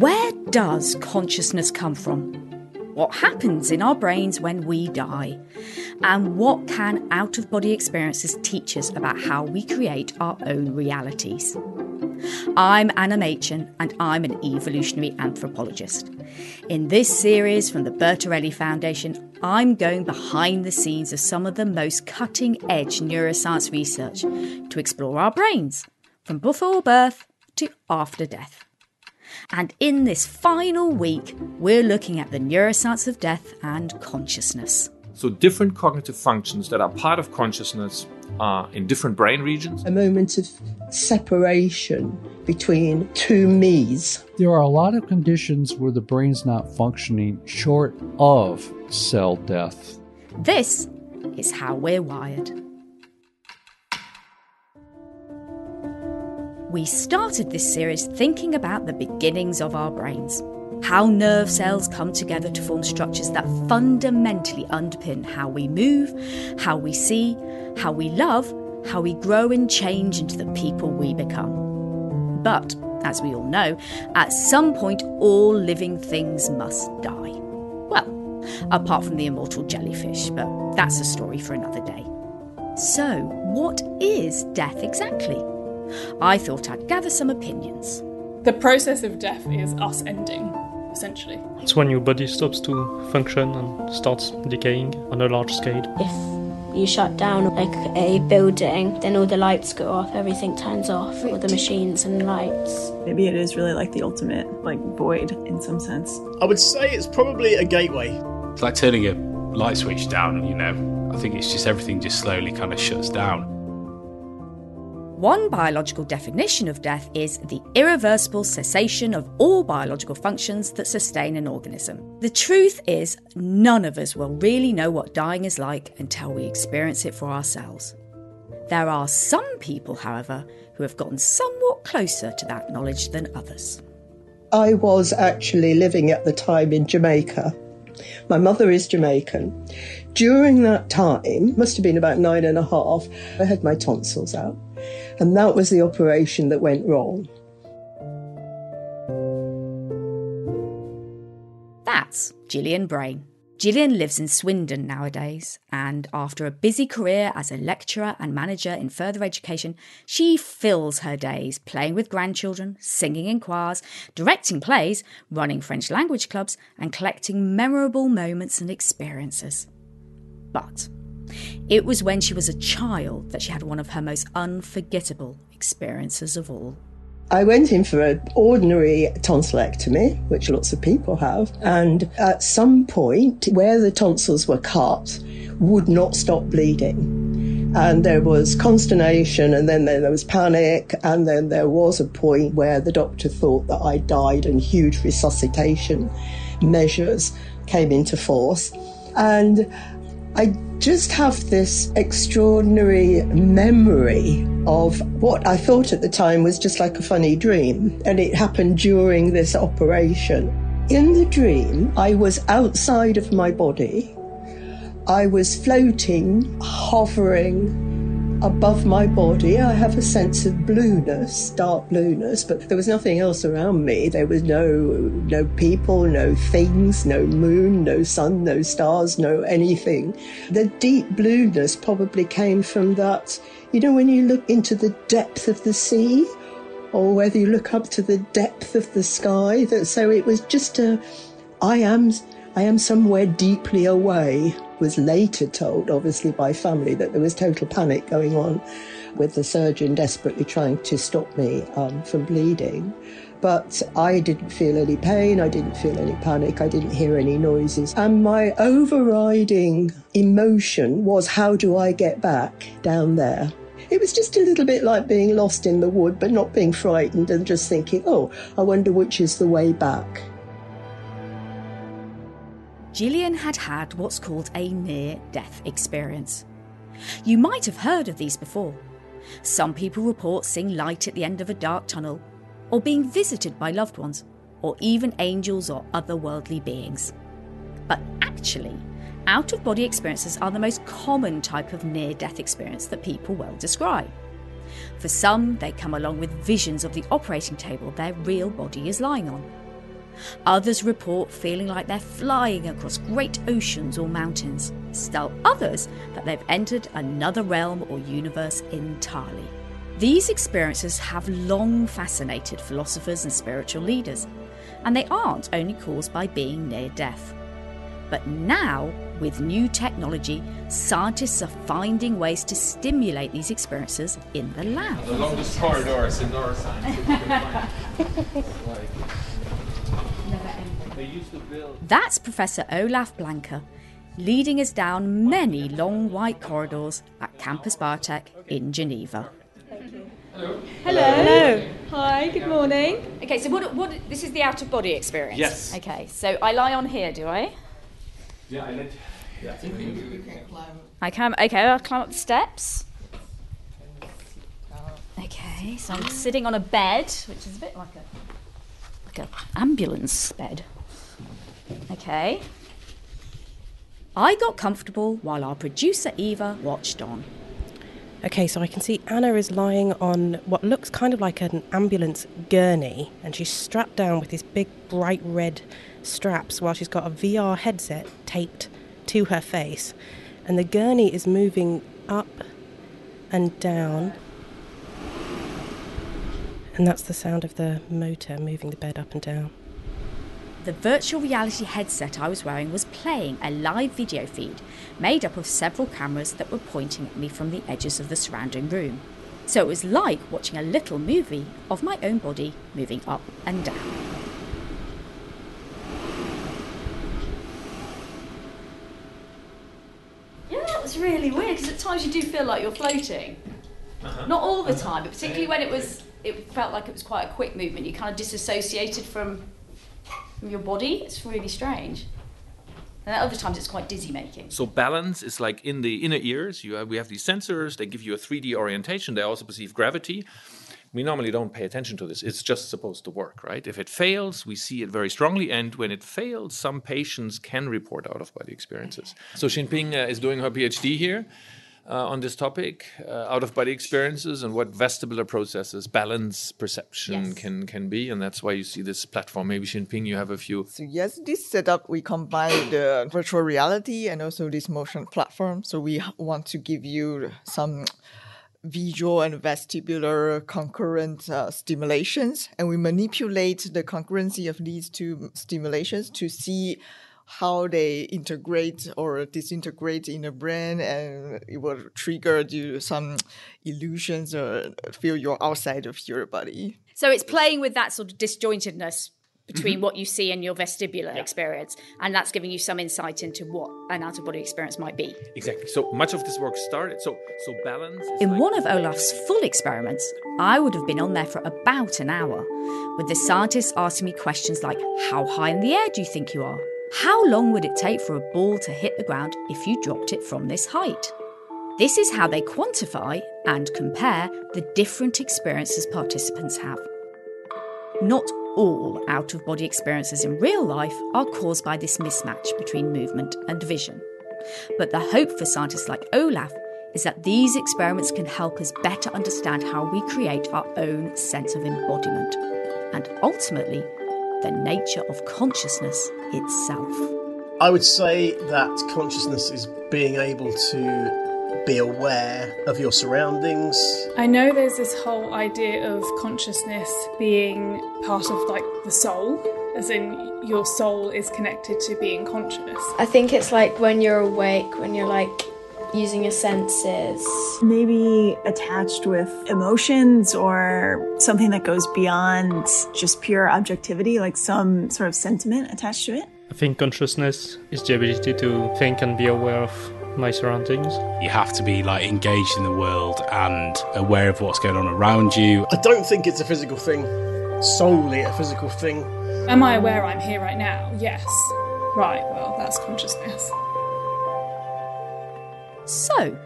Where does consciousness come from? What happens in our brains when we die? And what can out of body experiences teach us about how we create our own realities? I'm Anna Machin, and I'm an evolutionary anthropologist. In this series from the Bertarelli Foundation, I'm going behind the scenes of some of the most cutting edge neuroscience research to explore our brains, from before birth to after death. And in this final week, we're looking at the neuroscience of death and consciousness. So, different cognitive functions that are part of consciousness are in different brain regions. A moment of separation between two me's. There are a lot of conditions where the brain's not functioning short of cell death. This is how we're wired. We started this series thinking about the beginnings of our brains. How nerve cells come together to form structures that fundamentally underpin how we move, how we see, how we love, how we grow and change into the people we become. But, as we all know, at some point all living things must die. Well, apart from the immortal jellyfish, but that's a story for another day. So, what is death exactly? I thought I'd gather some opinions. The process of death is us ending, essentially. It's when your body stops to function and starts decaying on a large scale. If you shut down like a building, then all the lights go off, everything turns off, all the machines and lights. Maybe it is really like the ultimate, like void in some sense. I would say it's probably a gateway. It's like turning a light switch down, you know. I think it's just everything just slowly kind of shuts down. One biological definition of death is the irreversible cessation of all biological functions that sustain an organism. The truth is, none of us will really know what dying is like until we experience it for ourselves. There are some people, however, who have gotten somewhat closer to that knowledge than others. I was actually living at the time in Jamaica. My mother is Jamaican. During that time, must have been about nine and a half, I had my tonsils out. And that was the operation that went wrong. That's Gillian Brain. Gillian lives in Swindon nowadays, and after a busy career as a lecturer and manager in further education, she fills her days playing with grandchildren, singing in choirs, directing plays, running French language clubs, and collecting memorable moments and experiences. But it was when she was a child that she had one of her most unforgettable experiences of all. I went in for an ordinary tonsillectomy, which lots of people have, and at some point, where the tonsils were cut, would not stop bleeding. And there was consternation, and then there was panic, and then there was a point where the doctor thought that I died, and huge resuscitation measures came into force. And I just have this extraordinary memory of what I thought at the time was just like a funny dream. And it happened during this operation. In the dream, I was outside of my body. I was floating, hovering, above my body. I have a sense of blueness, dark blueness, but there was nothing else around me. There was no no people, no things, no moon, no sun, no stars, no anything. The deep blueness probably came from that, you know, when you look into the depth of the sea, or whether you look up to the depth of the sky. That so it was just a I am I am somewhere deeply away was later told, obviously by family, that there was total panic going on with the surgeon desperately trying to stop me um, from bleeding. But I didn't feel any pain, I didn't feel any panic, I didn't hear any noises. And my overriding emotion was how do I get back down there? It was just a little bit like being lost in the wood, but not being frightened and just thinking, oh, I wonder which is the way back. Gillian had had what's called a near death experience. You might have heard of these before. Some people report seeing light at the end of a dark tunnel, or being visited by loved ones, or even angels or otherworldly beings. But actually, out of body experiences are the most common type of near death experience that people well describe. For some, they come along with visions of the operating table their real body is lying on. Others report feeling like they're flying across great oceans or mountains. Still others that they've entered another realm or universe entirely. These experiences have long fascinated philosophers and spiritual leaders, and they aren't only caused by being near death. But now, with new technology, scientists are finding ways to stimulate these experiences in the lab. The longest corridors in neuroscience. That's Professor Olaf Blanke, leading us down many long white corridors at Campus Biotech in Geneva. Hello. Hello. Hi, good morning. Okay, so what, what this is the out of body experience? Yes. Okay, so I lie on here, do I? Yeah, I let. Yeah. I can. Okay, I'll climb up the steps. Okay, so I'm sitting on a bed, which is a bit like a like an ambulance bed. Okay. I got comfortable while our producer Eva watched on. Okay, so I can see Anna is lying on what looks kind of like an ambulance gurney, and she's strapped down with these big bright red straps while she's got a VR headset taped to her face. And the gurney is moving up and down. And that's the sound of the motor moving the bed up and down. The virtual reality headset I was wearing was playing a live video feed made up of several cameras that were pointing at me from the edges of the surrounding room. So it was like watching a little movie of my own body moving up and down. Yeah, that was really weird because at times you do feel like you're floating. Uh-huh. Not all the time, but particularly uh-huh. when it was, it felt like it was quite a quick movement. You kind of disassociated from, from your body. It's really strange. And other times it's quite dizzy making. So balance is like in the inner ears. You have, we have these sensors. They give you a 3D orientation. They also perceive gravity. We normally don't pay attention to this. It's just supposed to work, right? If it fails, we see it very strongly. And when it fails, some patients can report out of body experiences. So Xinping uh, is doing her PhD here. Uh, on this topic, uh, out of body experiences and what vestibular processes, balance, perception Yes. can can be, and that's why you see this platform. Maybe Xinping, you have a few. So yes, this setup we combine the virtual reality and also this motion platform. So we want to give you some visual and vestibular concurrent uh, stimulations, and we manipulate the concurrency of these two stimulations to see how they integrate or disintegrate in the brain, and it will trigger you some illusions or feel you're outside of your body. So it's playing with that sort of disjointedness between Mm-hmm. what you see and your vestibular experience, and that's giving you some insight into what an out of body experience might be. Exactly. So much of this work started. So so balance. In like- one of Olaf's full experiments, I would have been on there for about an hour, with the scientists asking me questions like How high in the air do you think you are? How long would it take for a ball to hit the ground if you dropped it from this height? This is how they quantify and compare the different experiences participants have. Not all out of body experiences in real life are caused by this mismatch between movement and vision. But the hope for scientists like Olaf is that these experiments can help us better understand how we create our own sense of embodiment and ultimately the nature of consciousness itself. I would say that consciousness is being able to be aware of your surroundings. I know there's this whole idea of consciousness being part of like the soul, as in your soul is connected to being conscious. I think it's like when you're awake, when you're like using your senses. Maybe attached with emotions or something that goes beyond just pure objectivity, like some sort of sentiment attached to it. I think consciousness is the ability to think and be aware of my surroundings. You have to be like engaged in the world and aware of what's going on around you. I don't think it's a physical thing, solely a physical thing. Am I aware I'm here right now? Yes. Right, well, that's consciousness. So,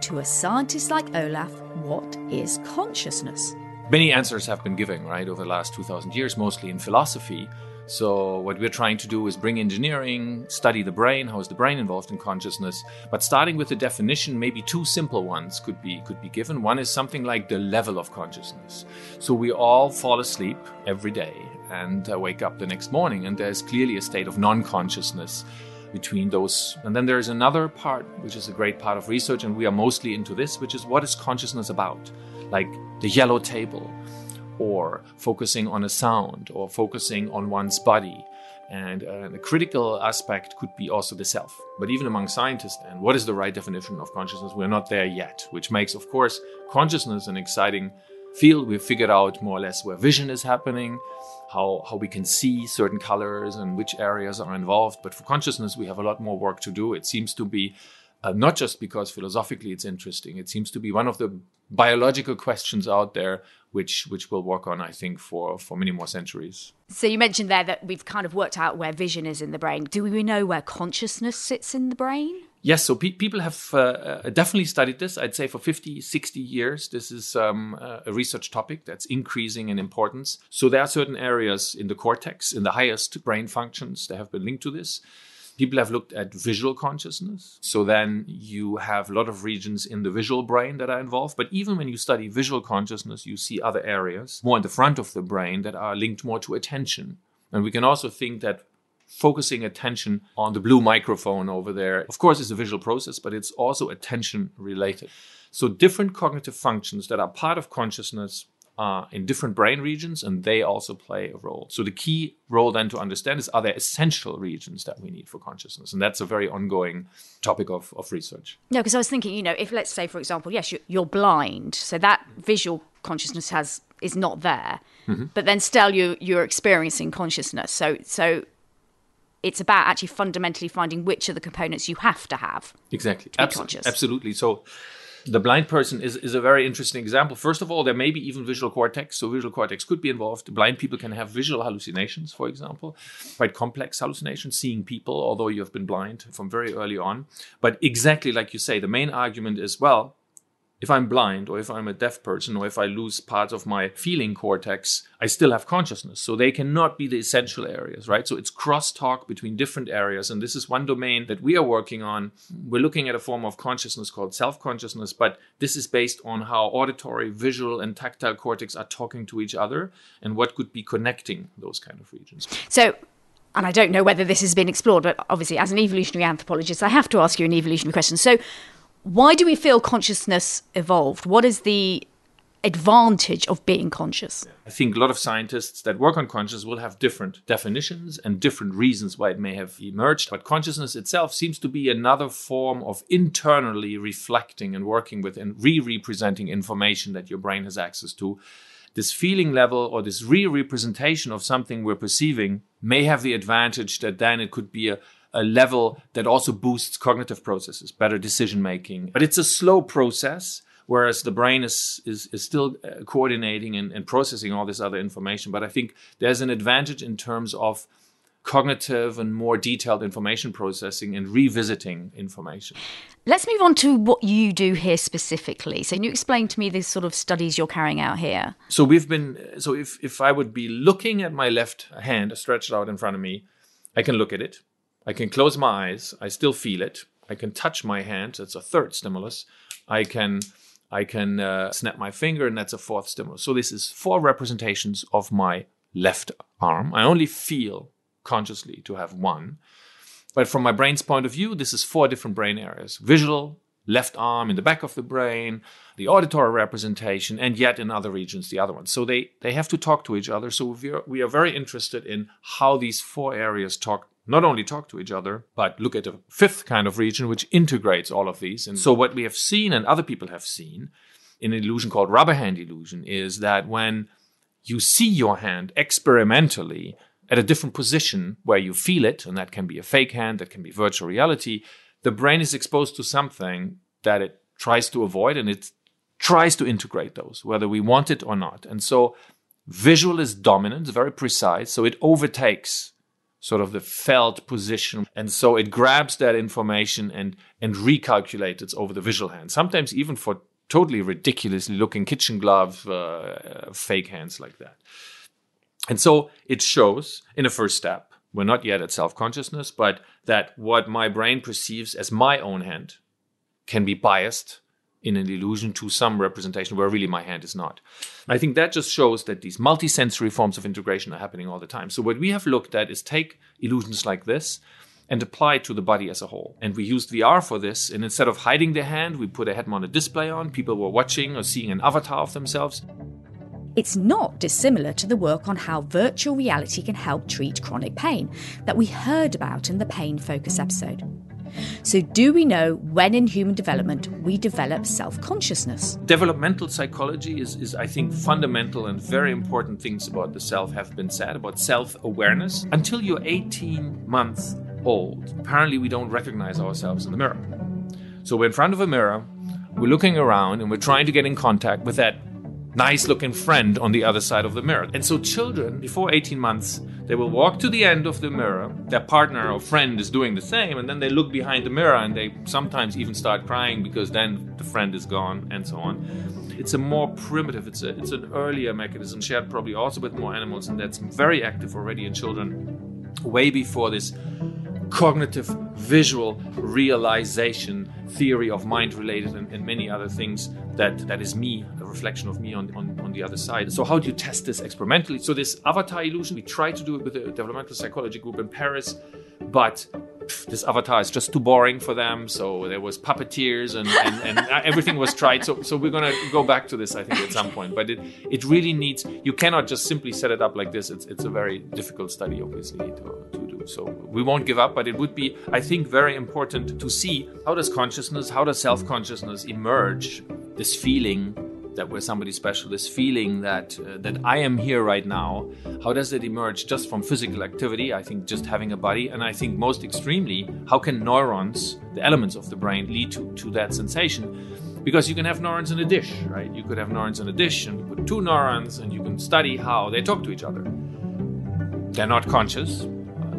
to a scientist like Olaf, what is consciousness? Many answers have been given, right, over the last 2,000 years, mostly in philosophy. So what we're trying to do is bring engineering, study the brain, how is the brain involved in consciousness, but starting with the definition, maybe two simple ones could be could be given. One is something like the level of consciousness. So we all fall asleep every day and uh, wake up the next morning and there's clearly a state of non-consciousness between those. And then there's another part which is a great part of research and we are mostly into this, which is what is consciousness about? Like the yellow table or focusing on a sound or focusing on one's body. And uh, the critical aspect could be also the self. But even among scientists, and what is the right definition of consciousness? We're not there yet, which makes, of course, consciousness an exciting field. We've figured out more or less where vision is happening, how, how we can see certain colors and which areas are involved. But for consciousness, we have a lot more work to do. It seems to be uh, not just because philosophically it's interesting, it seems to be one of the biological questions out there which which we'll work on, I think, for for many more centuries. So you mentioned there that we've kind of worked out where vision is in the brain. Do we know where consciousness sits in the brain? Yes, so pe- people have uh, uh, definitely studied this. I'd say for 50, 60 years, this is um, a research topic that's increasing in importance. So there are certain areas in the cortex, in the highest brain functions, that have been linked to this. People have looked at visual consciousness. So then you have a lot of regions in the visual brain that are involved. But even when you study visual consciousness, you see other areas more in the front of the brain that are linked more to attention. And we can also think that focusing attention on the blue microphone over there, of course, it's a visual process, but it's also attention related. So different cognitive functions that are part of consciousness are in different brain regions, and they also play a role. So the key role then to understand is are there essential regions that we need for consciousness, and that's a very ongoing topic of, of research. No, because I was thinking, you know, if let's say, for example, yes, you're, you're blind, so that visual consciousness has is not there, mm-hmm. but then still you you're experiencing consciousness. So so it's about actually fundamentally finding which of the components you have to have. Exactly. To Abs- absolutely. So the blind person is, is a very interesting example. First of all, there may be even visual cortex. So visual cortex could be involved. Blind people can have visual hallucinations, for example, quite complex hallucinations, seeing people, although you have been blind from very early on. But exactly like you say, the main argument is, well, if I'm blind or if I'm a deaf person or if I lose parts of my feeling cortex, I still have consciousness. So they cannot be the essential areas, right? So it's crosstalk between different areas. And this is one domain that we are working on. We're looking at a form of consciousness called self consciousness, but this is based on how auditory, visual, and tactile cortex are talking to each other and what could be connecting those kind of regions. So and I don't know whether this has been explored, but obviously, as an evolutionary anthropologist, I have to ask you an evolutionary question. So, why do we feel consciousness evolved? What is the advantage of being conscious? I think a lot of scientists that work on consciousness will have different definitions and different reasons why it may have emerged. But consciousness itself seems to be another form of internally reflecting and working with and re representing information that your brain has access to. This feeling level or this re representation of something we're perceiving may have the advantage that then it could be a a level that also boosts cognitive processes, better decision making. But it's a slow process, whereas the brain is is, is still uh, coordinating and, and processing all this other information. But I think there's an advantage in terms of cognitive and more detailed information processing and revisiting information. Let's move on to what you do here specifically. So, can you explain to me the sort of studies you're carrying out here? So, we've been, so if, if I would be looking at my left hand stretched out in front of me, I can look at it. I can close my eyes. I still feel it. I can touch my hand. That's a third stimulus. I can I can uh, snap my finger, and that's a fourth stimulus. So this is four representations of my left arm. I only feel consciously to have one. But from my brain's point of view, this is four different brain areas visual, left arm in the back of the brain, the auditory representation, and yet in other regions, the other ones. So they, they have to talk to each other. So we are, we are very interested in how these four areas talk not only talk to each other, but look at a fifth kind of region which integrates all of these. And so, what we have seen and other people have seen in an illusion called rubber hand illusion is that when you see your hand experimentally at a different position where you feel it, and that can be a fake hand, that can be virtual reality, the brain is exposed to something that it tries to avoid and it tries to integrate those, whether we want it or not. And so, visual is dominant, very precise, so it overtakes sort of the felt position. And so it grabs that information and, and recalculates it over the visual hand, sometimes even for totally ridiculously looking kitchen glove uh, fake hands like that. And so it shows in a first step, we're not yet at self consciousness, but that what my brain perceives as my own hand can be biased in an illusion to some representation where really my hand is not. I think that just shows that these multisensory forms of integration are happening all the time. So, what we have looked at is take illusions like this and apply it to the body as a whole. And we used VR for this. And instead of hiding the hand, we put a head mounted display on. People were watching or seeing an avatar of themselves. It's not dissimilar to the work on how virtual reality can help treat chronic pain that we heard about in the Pain Focus episode. So, do we know when in human development we develop self consciousness? Developmental psychology is, is, I think, fundamental and very important things about the self have been said about self awareness. Until you're 18 months old, apparently we don't recognize ourselves in the mirror. So, we're in front of a mirror, we're looking around, and we're trying to get in contact with that nice looking friend on the other side of the mirror. And so, children before 18 months, they will walk to the end of the mirror. Their partner or friend is doing the same, and then they look behind the mirror and they sometimes even start crying because then the friend is gone, and so on. It's a more primitive, it's, a, it's an earlier mechanism, shared probably also with more animals, and that's very active already in children, way before this cognitive visual realization theory of mind related and, and, many other things that that is me a reflection of me on, on, on the other side. So how do you test this experimentally? So this avatar illusion we tried to do it with a developmental psychology group in paris but this avatar is just too boring for them. So there was puppeteers and, and, and everything was tried. So, so we're going to go back to this, I think, at some point. But it, it really needs, you cannot just simply set it up like this. It's, it's a very difficult study, obviously, to, to do. So we won't give up, but it would be, I think, very important to see how does consciousness, how does self consciousness emerge, this feeling that we're somebody special, this feeling that uh, that I am here right now. How does it emerge just from physical activity? I think just having a body, and I think most extremely, how can neurons, the elements of the brain, lead to to that sensation? Because you can have neurons in a dish, right? You could have neurons in a dish and put two neurons, and you can study how they talk to each other. They're not conscious,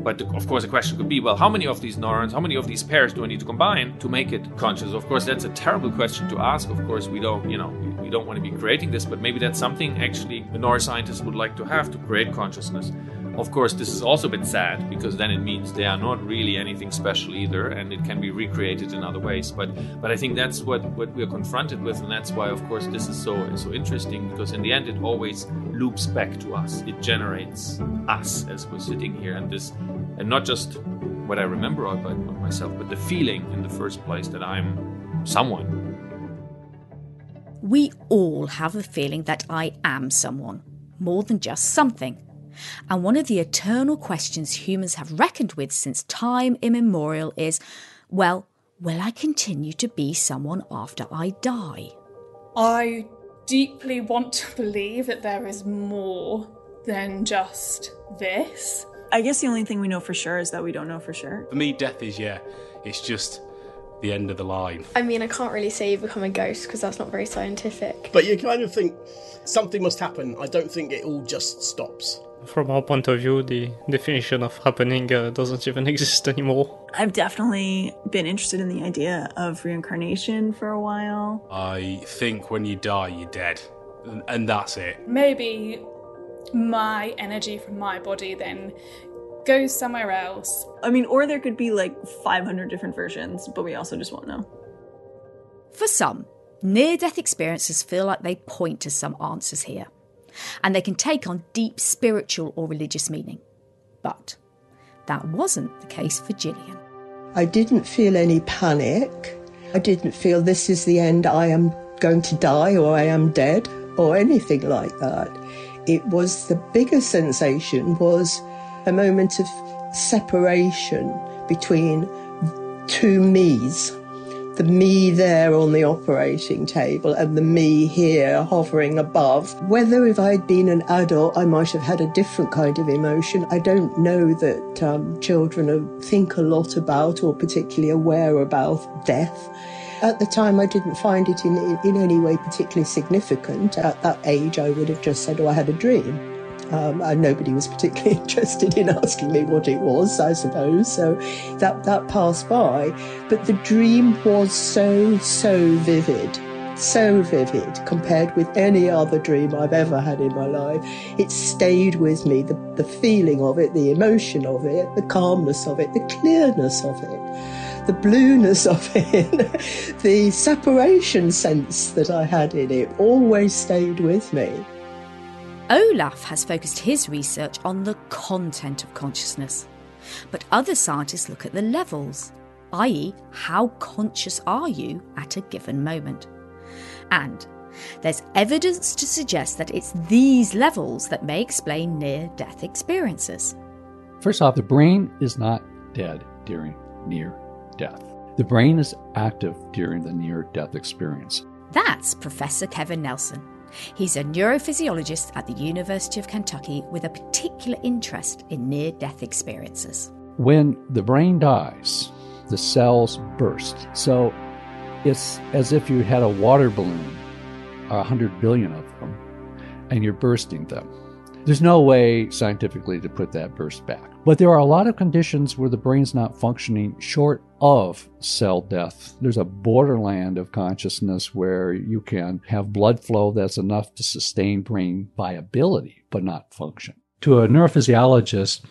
but of course, the question could be well, how many of these neurons, how many of these pairs do I need to combine to make it conscious? Of course, that's a terrible question to ask. Of course, we don't, you know, we don't want to be creating this, but maybe that's something actually the neuroscientists would like to have to create consciousness. Of course, this is also a bit sad because then it means they are not really anything special either, and it can be recreated in other ways. But but I think that's what, what we're confronted with, and that's why, of course, this is so so interesting because in the end, it always loops back to us. It generates us as we're sitting here, and this, and not just what I remember about myself, but the feeling in the first place that I'm someone we all have the feeling that I am someone, more than just something. And one of the eternal questions humans have reckoned with since time immemorial is well, will I continue to be someone after I die? I deeply want to believe that there is more than just this. I guess the only thing we know for sure is that we don't know for sure. For me, death is, yeah, it's just the end of the line. I mean, I can't really say you become a ghost because that's not very scientific. But you kind of think something must happen. I don't think it all just stops. From our point of view, the definition of happening uh, doesn't even exist anymore. I've definitely been interested in the idea of reincarnation for a while. I think when you die, you're dead. And that's it. Maybe my energy from my body then goes somewhere else. I mean, or there could be like 500 different versions, but we also just won't know. For some, near death experiences feel like they point to some answers here, and they can take on deep spiritual or religious meaning. But that wasn't the case for Gillian. I didn't feel any panic. I didn't feel this is the end, I am going to die or I am dead or anything like that. It was the bigger sensation was a moment of separation between two me's the me there on the operating table and the me here hovering above. Whether if I'd been an adult, I might have had a different kind of emotion. I don't know that um, children think a lot about or particularly aware about death. At the time, I didn't find it in, in, in any way particularly significant. At that age, I would have just said, Oh, I had a dream. Um, and nobody was particularly interested in asking me what it was, I suppose. So that, that passed by. But the dream was so, so vivid so vivid compared with any other dream I've ever had in my life. It stayed with me, the, the feeling of it, the emotion of it, the calmness of it, the clearness of it, the blueness of it, the separation sense that I had in it always stayed with me. Olaf has focused his research on the content of consciousness, but other scientists look at the levels, i.e., how conscious are you at a given moment. And there's evidence to suggest that it's these levels that may explain near death experiences. First off, the brain is not dead during near death. The brain is active during the near death experience. That's Professor Kevin Nelson. He's a neurophysiologist at the University of Kentucky with a particular interest in near death experiences. When the brain dies, the cells burst. So it's as if you had a water balloon, a hundred billion of them, and you're bursting them. There's no way scientifically to put that burst back. But there are a lot of conditions where the brain's not functioning short of cell death. There's a borderland of consciousness where you can have blood flow that's enough to sustain brain viability, but not function. To a neurophysiologist,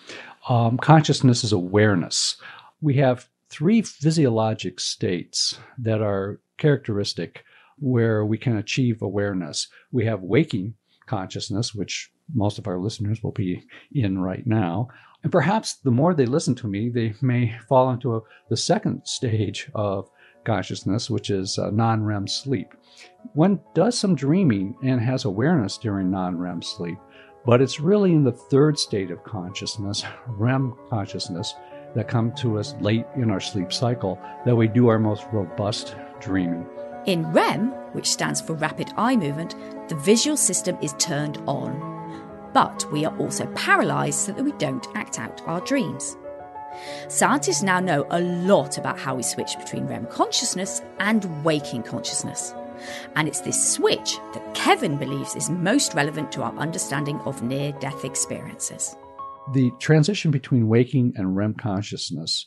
um, consciousness is awareness. We have three physiologic states that are characteristic where we can achieve awareness. We have waking consciousness, which most of our listeners will be in right now. And perhaps the more they listen to me, they may fall into a, the second stage of consciousness, which is uh, non REM sleep. One does some dreaming and has awareness during non REM sleep, but it's really in the third state of consciousness, REM consciousness, that come to us late in our sleep cycle that we do our most robust dreaming. In REM, which stands for rapid eye movement, the visual system is turned on. But we are also paralysed so that we don't act out our dreams. Scientists now know a lot about how we switch between REM consciousness and waking consciousness. And it's this switch that Kevin believes is most relevant to our understanding of near death experiences. The transition between waking and REM consciousness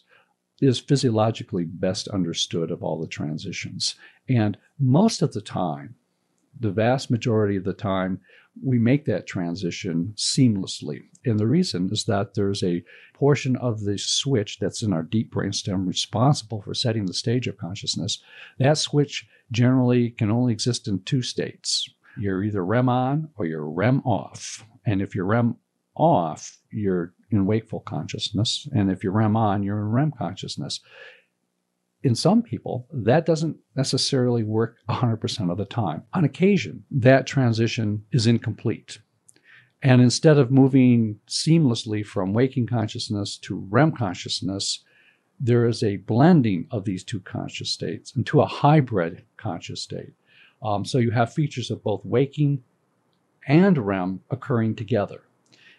is physiologically best understood of all the transitions. And most of the time, the vast majority of the time, we make that transition seamlessly. And the reason is that there's a portion of the switch that's in our deep brainstem responsible for setting the stage of consciousness. That switch generally can only exist in two states. You're either REM on or you're REM off. And if you're REM off, you're in wakeful consciousness. And if you're REM on, you're in REM consciousness. In some people, that doesn't necessarily work 100% of the time. On occasion, that transition is incomplete. And instead of moving seamlessly from waking consciousness to REM consciousness, there is a blending of these two conscious states into a hybrid conscious state. Um, so you have features of both waking and REM occurring together.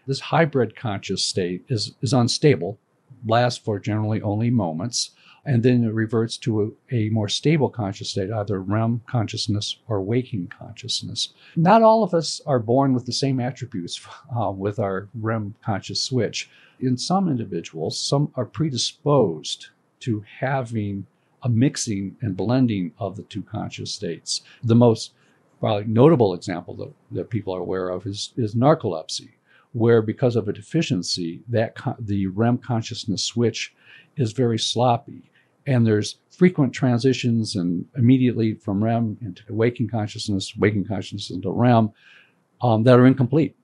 This hybrid conscious state is, is unstable, lasts for generally only moments, and then it reverts to a, a, more stable conscious state, either REM consciousness or waking consciousness. Not all of us are born with the same attributes uh, with our REM conscious switch. In some individuals, some are predisposed to having a mixing and blending of the two conscious states. The most probably notable example that, that people are aware of is, is narcolepsy where because of a deficiency, that con- the REM consciousness switch is very sloppy. And there's frequent transitions and immediately from REM into waking consciousness, waking consciousness into REM um, that are incomplete.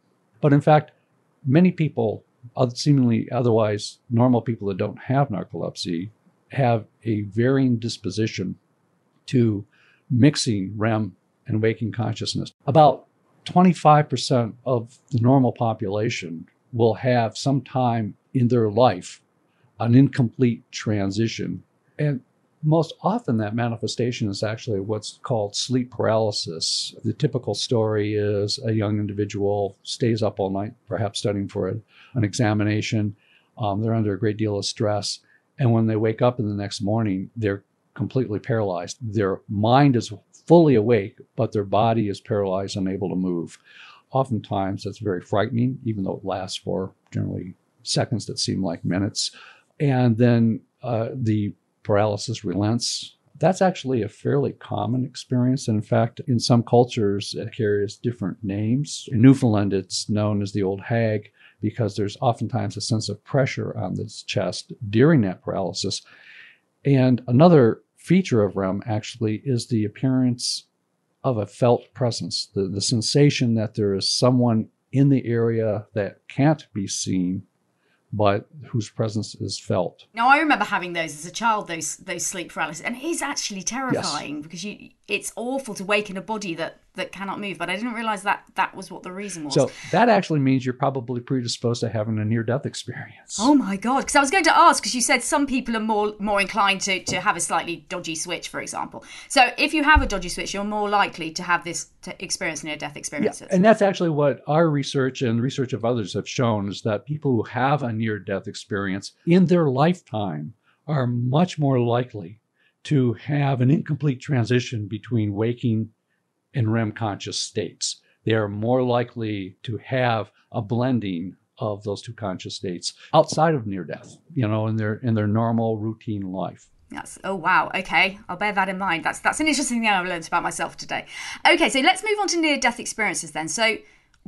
But in fact, many people, seemingly otherwise normal people that don't have narcolepsy, have a varying disposition to mixing REM and waking consciousness. About 25% of the normal population will have some time in their life an incomplete transition. And most often, that manifestation is actually what's called sleep paralysis. The typical story is a young individual stays up all night, perhaps studying for a, an examination. Um, they're under a great deal of stress. And when they wake up in the next morning, they're completely paralyzed. Their mind is fully awake, but their body is paralyzed, unable to move. Oftentimes, that's very frightening, even though it lasts for generally seconds that seem like minutes. And then uh, the paralysis relents that's actually a fairly common experience. And in fact, in some cultures, it carries different names. In Newfoundland, it's known as the old hag because there's oftentimes a sense of pressure on the chest during that paralysis. And another feature of REM actually is the appearance of a felt presence, the, the sensation that there is someone in the area that can't be seen but whose presence is felt. Now I remember having those as a child, those those sleep paralysis, and it is actually terrifying yes. because you it's awful to wake in a body that that cannot move. But I didn't realize that that was what the reason was. So that actually means you're probably predisposed to having a near death experience. Oh my god! Because I was going to ask because you said some people are more more inclined to to have a slightly dodgy switch, for example. So if you have a dodgy switch, you're more likely to have this to experience near death experiences. Yeah, and that's actually what our research and research of others have shown is that people who have a near death experience in their lifetime are much more likely to have an incomplete transition between waking and REM conscious states. They are more likely to have a blending of those two conscious states outside of near death, you know, in their in their normal routine life. That's oh wow. Okay, I'll bear that in mind. That's that's an interesting thing I've learned about myself today. Okay, so let's move on to near death experiences then. So,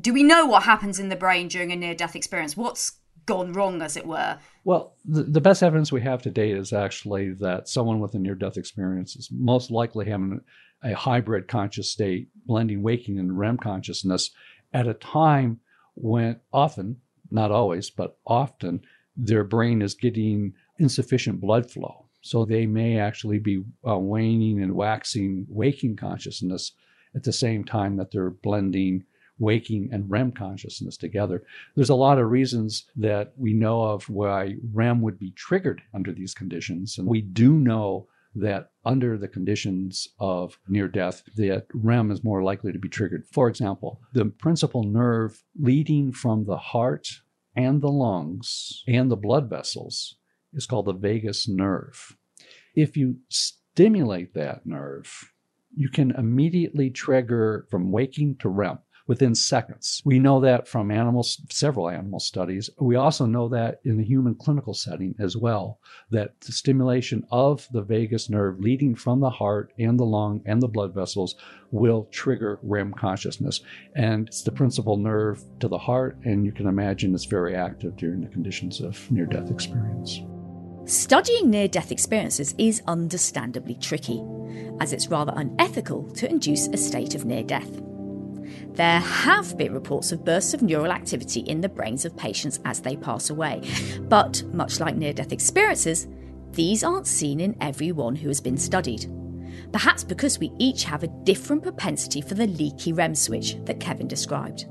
do we know what happens in the brain during a near death experience? What's gone wrong, as it were? Well, the, the best evidence we have to date is actually that someone with a near death experience is most likely having a hybrid conscious state, blending waking and REM consciousness at a time when often, not always, but often, their brain is getting insufficient blood flow. So they may actually be uh, waning and waxing waking consciousness at the same time that they're blending waking and REM consciousness together. There's a lot of reasons that we know of why REM would be triggered under these conditions. And we do know that under the conditions of near death, that REM is more likely to be triggered. For example, the principal nerve leading from the heart and the lungs and the blood vessels is called the vagus nerve. If you stimulate that nerve, you can immediately trigger from waking to REM within seconds. We know that from animals, several animal studies. We also know that in the human clinical setting as well, that the stimulation of the vagus nerve leading from the heart and the lung and the blood vessels will trigger REM consciousness. And it's the principal nerve to the heart, and you can imagine it's very active during the conditions of near death experience. Studying near death experiences is understandably tricky, as it's rather unethical to induce a state of near death. There have been reports of bursts of neural activity in the brains of patients as they pass away, but much like near death experiences, these aren't seen in everyone who has been studied. Perhaps because we each have a different propensity for the leaky REM switch that Kevin described.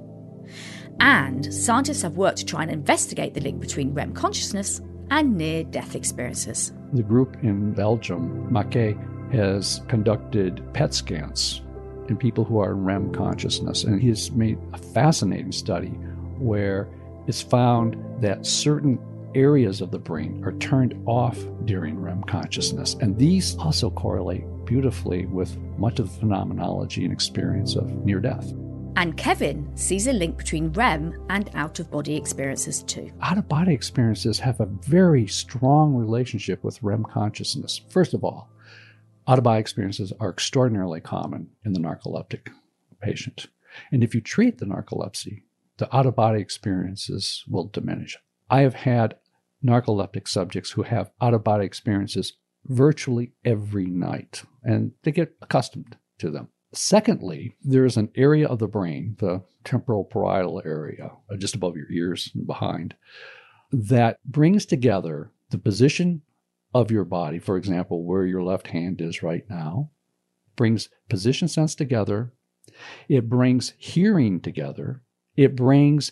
And scientists have worked to try and investigate the link between REM consciousness and near death experiences. The group in Belgium, Maquet, has conducted PET scans in people who are in REM consciousness. And he's made a fascinating study where it's found that certain areas of the brain are turned off during REM consciousness. And these also correlate beautifully with much of the phenomenology and experience of near death. And Kevin sees a link between REM and out of body experiences too. Out of body experiences have a very strong relationship with REM consciousness. First of all, out of body experiences are extraordinarily common in the narcoleptic patient. And if you treat the narcolepsy, the out of body experiences will diminish. I have had narcoleptic subjects who have out of body experiences virtually every night, and they get accustomed to them. Secondly, there is an area of the brain, the temporal parietal area, uh, just above your ears and behind, that brings together the position of your body, for example, where your left hand is right now, brings position sense together. It brings hearing together. It brings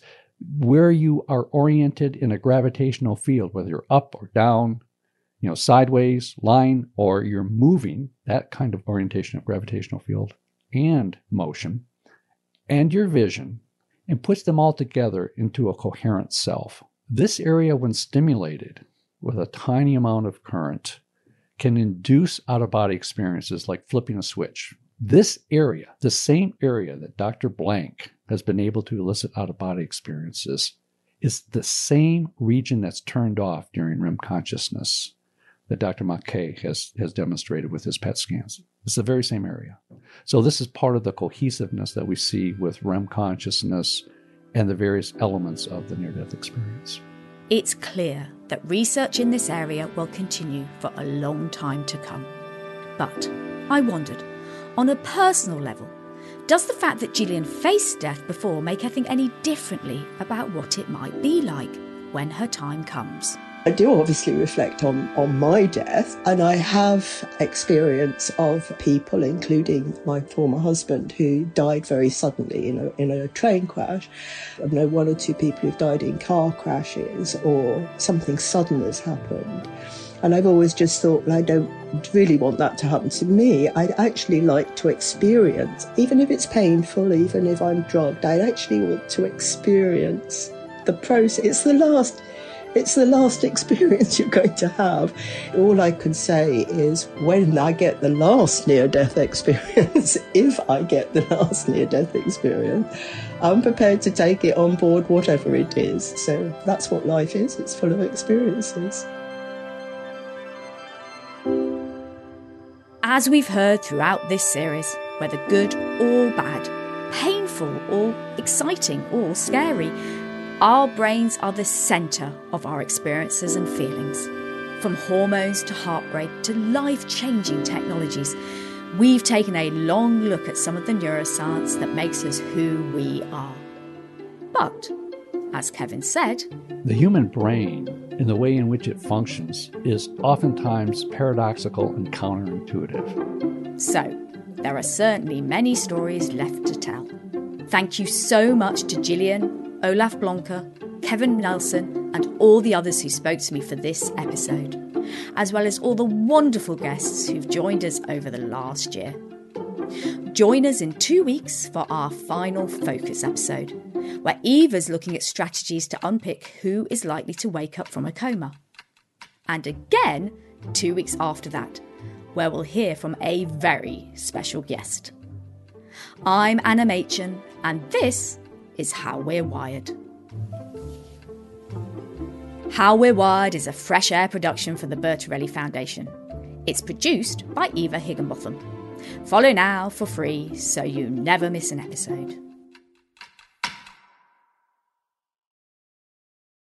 where you are oriented in a gravitational field, whether you're up or down, you know, sideways, line, or you're moving, that kind of orientation of gravitational field and motion, and your vision, and puts them all together into a coherent self. This area, when stimulated, with a tiny amount of current can induce out of body experiences like flipping a switch. This area, the same area that Dr. Blanke has been able to elicit out of body experiences, is the same region that's turned off during REM consciousness. that Dr. Maquet has, has demonstrated with his PET scans. It's the very same area. So, this is part of the cohesiveness that we see with REM consciousness and the various elements of the near death experience. It's clear that research in this area will continue for a long time to come. But I wondered, on a personal level, does the fact that Gillian faced death before make her think any differently about what it might be like when her time comes? I do obviously reflect on, on my death, and I have experience of people, including my former husband, who died very suddenly in a, in a train crash. I know one or two people who've died in car crashes or something sudden has happened. And I've always just thought, well, I don't really want that to happen to me. I'd actually like to experience, even if it's painful, even if I'm drugged, I'd actually want to experience the process. It's the last it's the last experience you're going to have. All I can say is when I get the last near death experience, if I get the last near death experience, I'm prepared to take it on board, whatever it is. So that's what life is, it's full of experiences. As we've heard throughout this series, whether good or bad, painful or exciting or scary, our brains are the centre of our experiences and feelings. From hormones to heartbreak to life changing technologies, we've taken a long look at some of the neuroscience that makes us who we are. But, as Kevin said, the human brain, in the way in which it functions, is oftentimes paradoxical and counterintuitive. So, there are certainly many stories left to tell. Thank you so much to Gillian, Olaf Blanke, Kevin Nelson, and all the others who spoke to me for this episode, as well as all the wonderful guests who've joined us over the last year. Join us in two weeks for our final focus episode, where Eva's looking at strategies to unpick who is likely to wake up from a coma. And again, two weeks after that, where we'll hear from a very special guest. I'm Anna Machin, and this is How We're Wired. How We're Wired is a fresh air production for the Bertarelli Foundation. It's produced by Eva Higginbotham. Follow now for free so you never miss an episode.